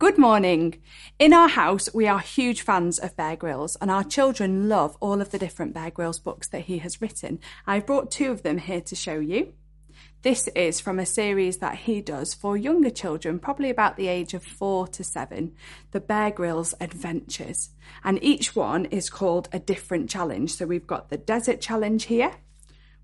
Good morning. In our house, we are huge fans of Bear Grylls, and our children love all of the different Bear Grylls books that he has written. I've brought two of them here to show you. This is from a series that he does for younger children, probably about the age of four to seven, the Bear Grylls Adventures. And each one is called a different challenge. So we've got the Desert Challenge here,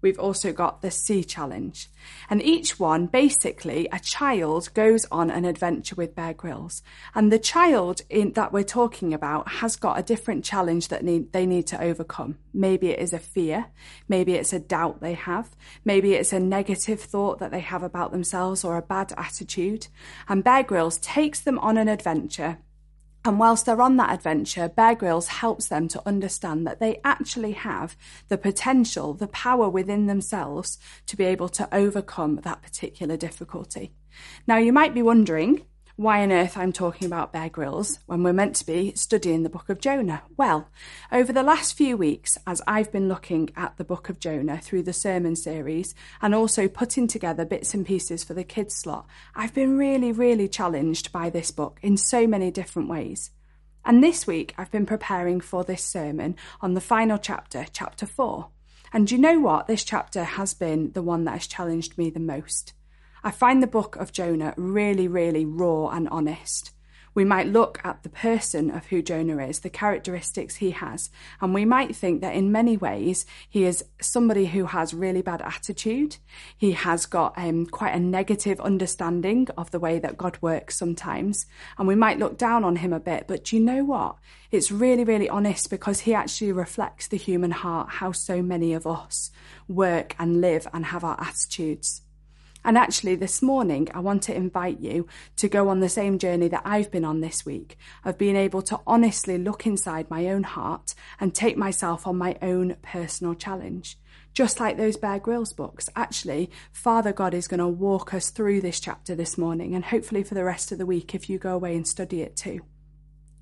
we've also got the Sea Challenge. And each one, basically, a child goes on an adventure with Bear Grylls. And the child in, that we're talking about has got a different challenge that need, they need to overcome. Maybe it is a fear. Maybe it's a doubt they have. Maybe it's a negative thought that they have about themselves or a bad attitude. And Bear Grylls takes them on an adventure and whilst they're on that adventure, Bear Grylls helps them to understand that they actually have the potential, the power within themselves to be able to overcome that particular difficulty. Now, you might be wondering, why on earth I'm talking about Bear Grylls when we're meant to be studying the book of Jonah. Well, over the last few weeks, as I've been looking at the book of Jonah through the sermon series and also putting together bits and pieces for the kids slot, I've been really, really challenged by this book in so many different ways. And this week, I've been preparing for this sermon on the final chapter, chapter 4. And you know what? This chapter has been the one that has challenged me the most. I find the book of Jonah really, really raw and honest. We might look at the person of who Jonah is, the characteristics he has, and we might think that in many ways he is somebody who has really bad attitude. He has got um, quite a negative understanding of the way that God works sometimes, and we might look down on him a bit. But do you know what? It's really, really honest because he actually reflects the human heart, how so many of us work and live and have our attitudes. And actually, this morning, I want to invite you to go on the same journey that I've been on this week of being able to honestly look inside my own heart and take myself on my own personal challenge. Just like those Bear Grylls books, actually, Father God is going to walk us through this chapter this morning and hopefully for the rest of the week if you go away and study it too.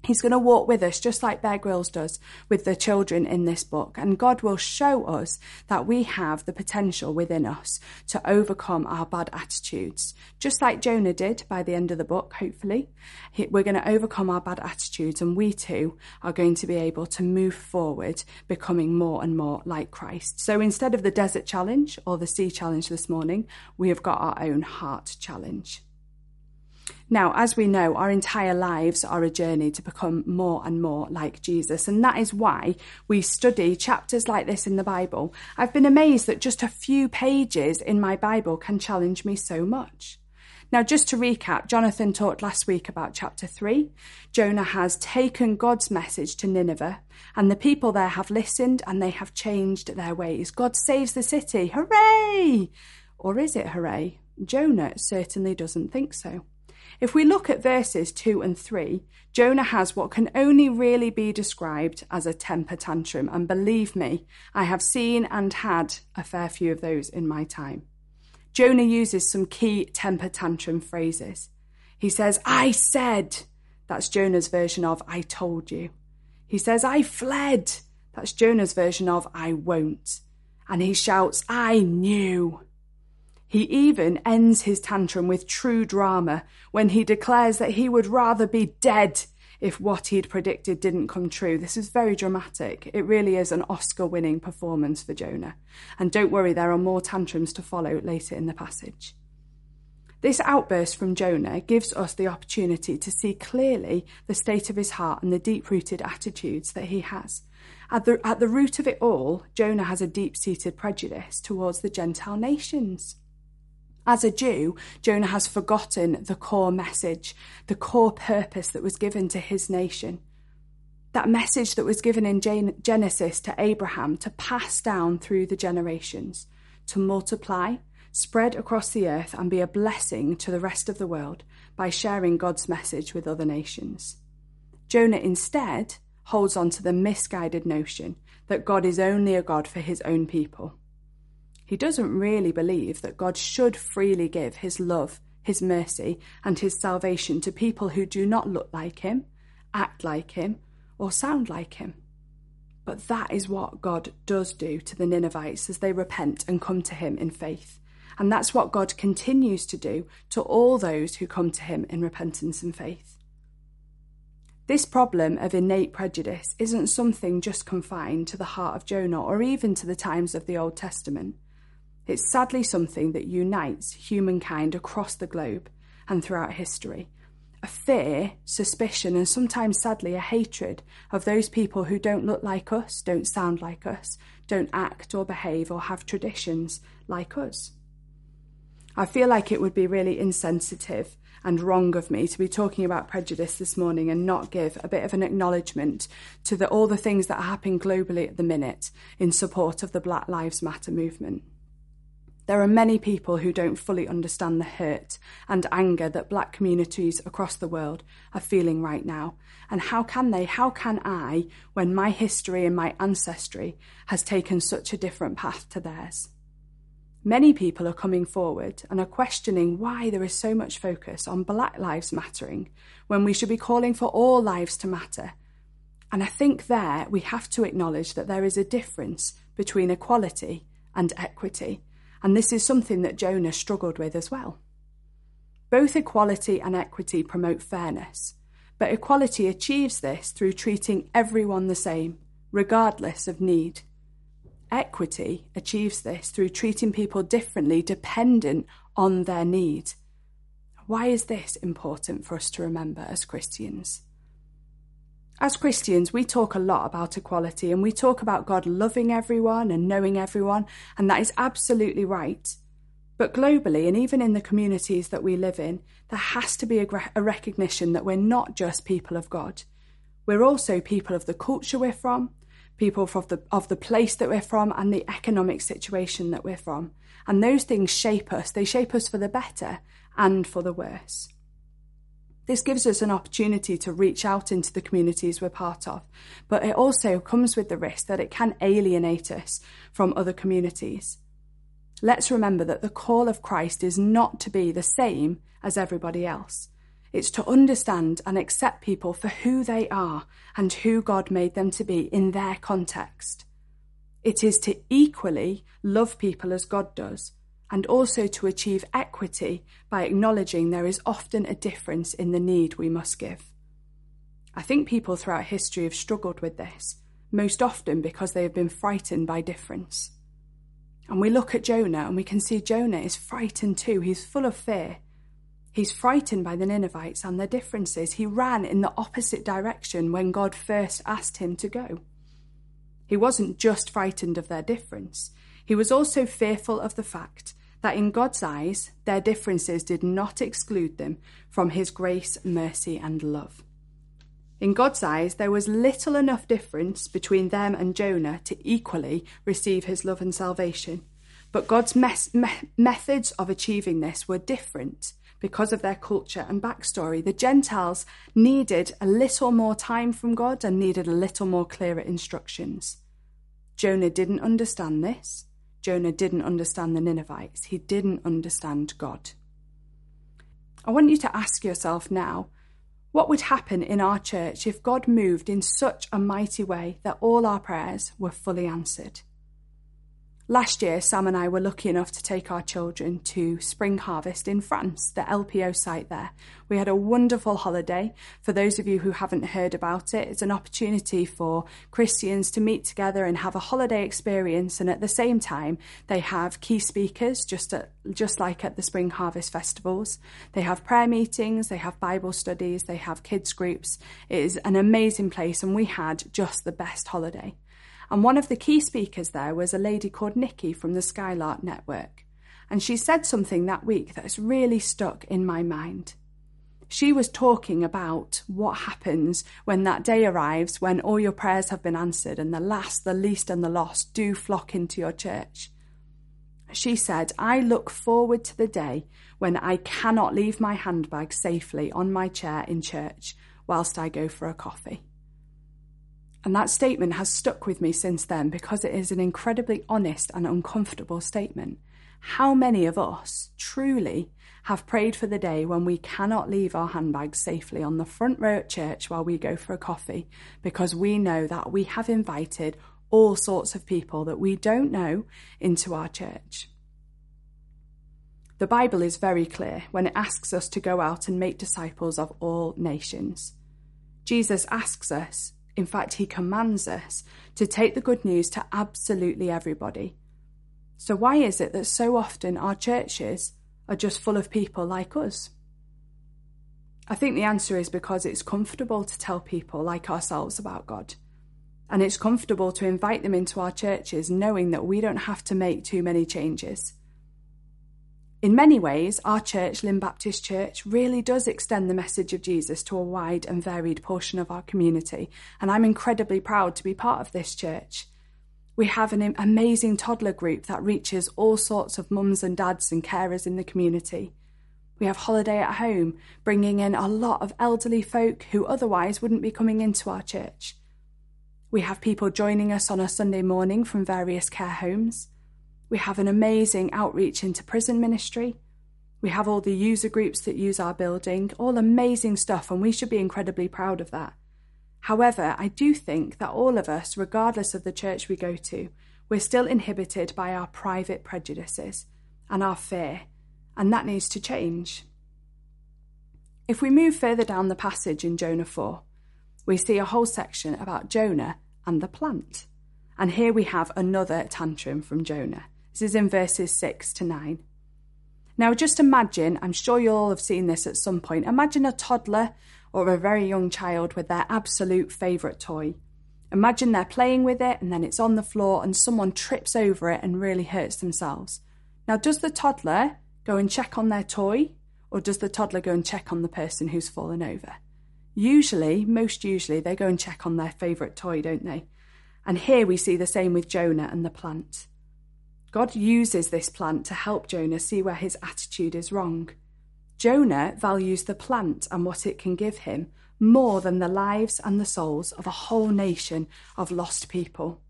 He's going to walk with us, just like Bear Grylls does with the children in this book. And God will show us that we have the potential within us to overcome our bad attitudes, just like Jonah did by the end of the book, hopefully. We're going to overcome our bad attitudes, and we too are going to be able to move forward, becoming more and more like Christ. So instead of the desert challenge or the sea challenge this morning, we have got our own heart challenge. Now, as we know, our entire lives are a journey to become more and more like Jesus. And that is why we study chapters like this in the Bible. I've been amazed that just a few pages in my Bible can challenge me so much. Now, just to recap, Jonathan talked last week about chapter 3. Jonah has taken God's message to Nineveh, and the people there have listened and they have changed their ways. God saves the city. Hooray! Or is it hooray? Jonah certainly doesn't think so. If we look at verses 2 and 3, Jonah has what can only really be described as a temper tantrum. And believe me, I have seen and had a fair few of those in my time. Jonah uses some key temper tantrum phrases. He says, I said. That's Jonah's version of I told you. He says, I fled. That's Jonah's version of I won't. And he shouts, I knew. He even ends his tantrum with true drama when he declares that he would rather be dead if what he'd predicted didn't come true. This is very dramatic. It really is an Oscar winning performance for Jonah. And don't worry, there are more tantrums to follow later in the passage. This outburst from Jonah gives us the opportunity to see clearly the state of his heart and the deep rooted attitudes that he has. At the, at the root of it all, Jonah has a deep seated prejudice towards the Gentile nations. As a Jew, Jonah has forgotten the core message, the core purpose that was given to his nation. That message that was given in Genesis to Abraham to pass down through the generations, to multiply, spread across the earth, and be a blessing to the rest of the world by sharing God's message with other nations. Jonah instead holds on to the misguided notion that God is only a God for his own people. He doesn't really believe that God should freely give his love, his mercy, and his salvation to people who do not look like him, act like him, or sound like him. But that is what God does do to the Ninevites as they repent and come to him in faith. And that's what God continues to do to all those who come to him in repentance and faith. This problem of innate prejudice isn't something just confined to the heart of Jonah or even to the times of the Old Testament. It's sadly something that unites humankind across the globe and throughout history. A fear, suspicion, and sometimes sadly a hatred of those people who don't look like us, don't sound like us, don't act or behave or have traditions like us. I feel like it would be really insensitive and wrong of me to be talking about prejudice this morning and not give a bit of an acknowledgement to the, all the things that are happening globally at the minute in support of the Black Lives Matter movement. There are many people who don't fully understand the hurt and anger that black communities across the world are feeling right now. And how can they, how can I, when my history and my ancestry has taken such a different path to theirs? Many people are coming forward and are questioning why there is so much focus on Black Lives Mattering when we should be calling for all lives to matter. And I think there we have to acknowledge that there is a difference between equality and equity. And this is something that Jonah struggled with as well. Both equality and equity promote fairness, but equality achieves this through treating everyone the same, regardless of need. Equity achieves this through treating people differently dependent on their need. Why is this important for us to remember as Christians? As Christians, we talk a lot about equality and we talk about God loving everyone and knowing everyone, and that is absolutely right. But globally, and even in the communities that we live in, there has to be a, a, recognition that we're not just people of God. We're also people of the culture we're from, people of the, of the place that we're from and the economic situation that we're from. And those things shape us. They shape us for the better and for the worse. This gives us an opportunity to reach out into the communities we're part of, but it also comes with the risk that it can alienate us from other communities. Let's remember that the call of Christ is not to be the same as everybody else. It's to understand and accept people for who they are and who God made them to be in their context. It is to equally love people as God does, and also to achieve equity by acknowledging there is often a difference in the need we must give. I think people throughout history have struggled with this, most often because they have been frightened by difference. And we look at Jonah and we can see Jonah is frightened too. He's full of fear. He's frightened by the Ninevites and their differences. He ran in the opposite direction when God first asked him to go. He wasn't just frightened of their difference, he was also fearful of the fact that in God's eyes, their differences did not exclude them from his grace, mercy, and love. In God's eyes, there was little enough difference between them and Jonah to equally receive his love and salvation. But God's mes- me- methods of achieving this were different because of their culture and backstory. The Gentiles needed a little more time from God and needed a little more clearer instructions. Jonah didn't understand this. Jonah didn't understand the Ninevites. He didn't understand God. I want you to ask yourself now what would happen in our church if God moved in such a mighty way that all our prayers were fully answered? Last year, Sam and I were lucky enough to take our children to Spring Harvest in France, the LPO site there. We had a wonderful holiday. For those of you who haven't heard about it, it's an opportunity for Christians to meet together and have a holiday experience. And at the same time, they have key speakers, just, at, just like at the Spring Harvest festivals. They have prayer meetings, they have Bible studies, they have kids groups. It is an amazing place, and we had just the best holiday. And one of the key speakers there was a lady called Nikki from the Skylark Network. And she said something that week that has really stuck in my mind. She was talking about what happens when that day arrives, when all your prayers have been answered and the last, the least, and the lost do flock into your church. She said, I look forward to the day when I cannot leave my handbag safely on my chair in church whilst I go for a coffee. And that statement has stuck with me since then because it is an incredibly honest and uncomfortable statement. How many of us truly have prayed for the day when we cannot leave our handbags safely on the front row at church while we go for a coffee because we know that we have invited all sorts of people that we don't know into our church? The Bible is very clear when it asks us to go out and make disciples of all nations. Jesus asks us, in fact, he commands us, to take the good news to absolutely everybody. So, why is it that so often our churches are just full of people like us? I think the answer is because it's comfortable to tell people like ourselves about God. And it's comfortable to invite them into our churches knowing that we don't have to make too many changes. In many ways, our church, Lynn Baptist Church, really does extend the message of Jesus to a wide and varied portion of our community, and I'm incredibly proud to be part of this church. We have an amazing toddler group that reaches all sorts of mums and dads and carers in the community. We have holiday at home, bringing in a lot of elderly folk who otherwise wouldn't be coming into our church. We have people joining us on a Sunday morning from various care homes. We have an amazing outreach into prison ministry. We have all the user groups that use our building, all amazing stuff, and we should be incredibly proud of that. However, I do think that all of us, regardless of the church we go to, we're still inhibited by our private prejudices and our fear, and that needs to change. If we move further down the passage in Jonah 4, we see a whole section about Jonah and the plant. And here we have another tantrum from Jonah. This is in verses 6 to 9. Now, just imagine, I'm sure you'll all have seen this at some point. Imagine a toddler or a very young child with their absolute favourite toy. Imagine they're playing with it and then it's on the floor and someone trips over it and really hurts themselves. Now, does the toddler go and check on their toy or does the toddler go and check on the person who's fallen over? Usually, most usually, they go and check on their favourite toy, don't they? And here we see the same with Jonah and the plant. God uses this plant to help Jonah see where his attitude is wrong. Jonah values the plant and what it can give him more than the lives and the souls of a whole nation of lost people.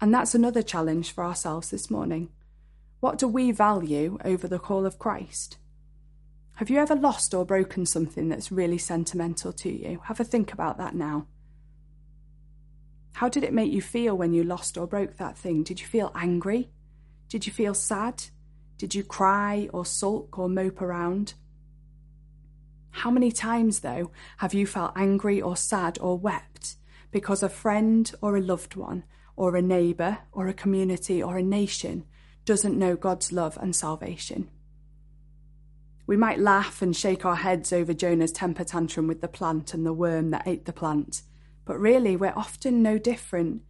And that's another challenge for ourselves this morning. What do we value over the call of Christ? Have you ever lost or broken something that's really sentimental to you? Have a think about that now. How did it make you feel when you lost or broke that thing? Did you feel angry? Did you feel sad? Did you cry or sulk or mope around? How many times, though, have you felt angry or sad or wept because a friend or a loved one or a neighbour or a community or a nation doesn't know God's love and salvation? We might laugh and shake our heads over Jonah's temper tantrum with the plant and the worm that ate the plant but really, we're often no different.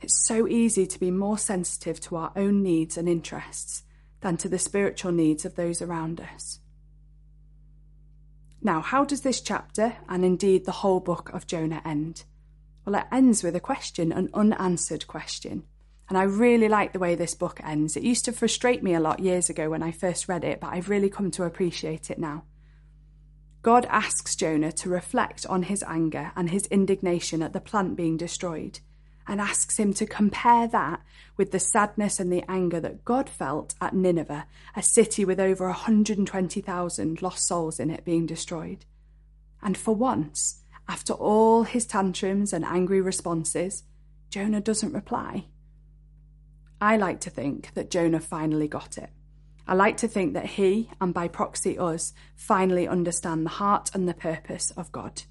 It's so easy to be more sensitive to our own needs and interests than to the spiritual needs of those around us. Now, how does this chapter, and indeed the whole book of Jonah, end? Well, it ends with a question, an unanswered question. And I really like the way this book ends. It used to frustrate me a lot years ago when I first read it, but I've really come to appreciate it now. God asks Jonah to reflect on his anger and his indignation at the plant being destroyed, and asks him to compare that with the sadness and the anger that God felt at Nineveh, a city with over 120,000 lost souls in it being destroyed. And for once, after all his tantrums and angry responses, Jonah doesn't reply. I like to think that Jonah finally got it. I like to think that he, and by proxy us, finally understand the heart and the purpose of God.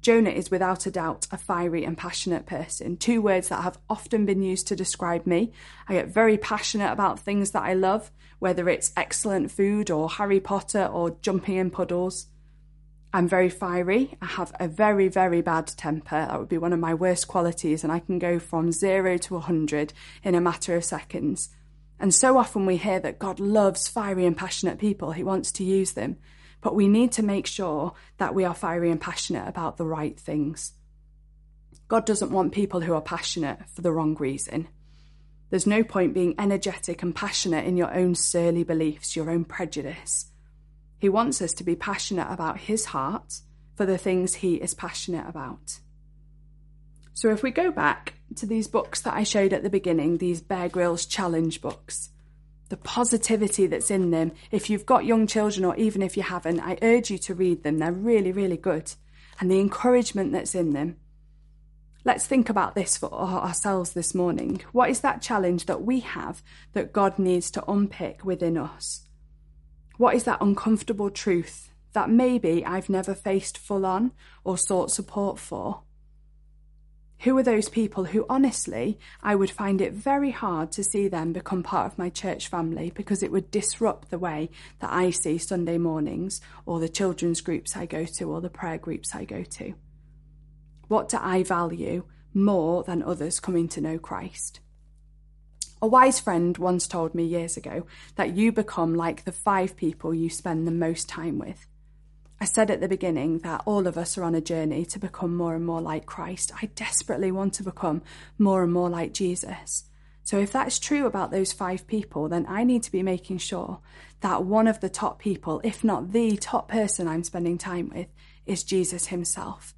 Jonah is without a doubt a fiery and passionate person, two words that have often been used to describe me. I get very passionate about things that I love, whether it's excellent food or Harry Potter or jumping in puddles. I'm very fiery. I have a very, very bad temper. That would be one of my worst qualities, and I can go from zero to a 100 in a matter of seconds. And so often we hear that God loves fiery and passionate people, He wants to use them. But we need to make sure that we are fiery and passionate about the right things. God doesn't want people who are passionate for the wrong reason. There's no point being energetic and passionate in your own surly beliefs, your own prejudice. He wants us to be passionate about His heart for the things He is passionate about. So if we go back to these books that I showed at the beginning, these Bear Grylls challenge books, the positivity that's in them, if you've got young children or even if you haven't, I urge you to read them. They're really, really good. And the encouragement that's in them. Let's think about this for ourselves this morning. What is that challenge that we have that God needs to unpick within us? What is that uncomfortable truth that maybe I've never faced full on or sought support for? Who are those people who, honestly, I would find it very hard to see them become part of my church family because it would disrupt the way that I see Sunday mornings or the children's groups I go to or the prayer groups I go to? What do I value more than others coming to know Christ? A wise friend once told me years ago that you become like the five people you spend the most time with. I said at the beginning that all of us are on a journey to become more and more like Christ. I desperately want to become more and more like Jesus. So, if that's true about those five people, then I need to be making sure that one of the top people, if not the top person I'm spending time with, is Jesus himself.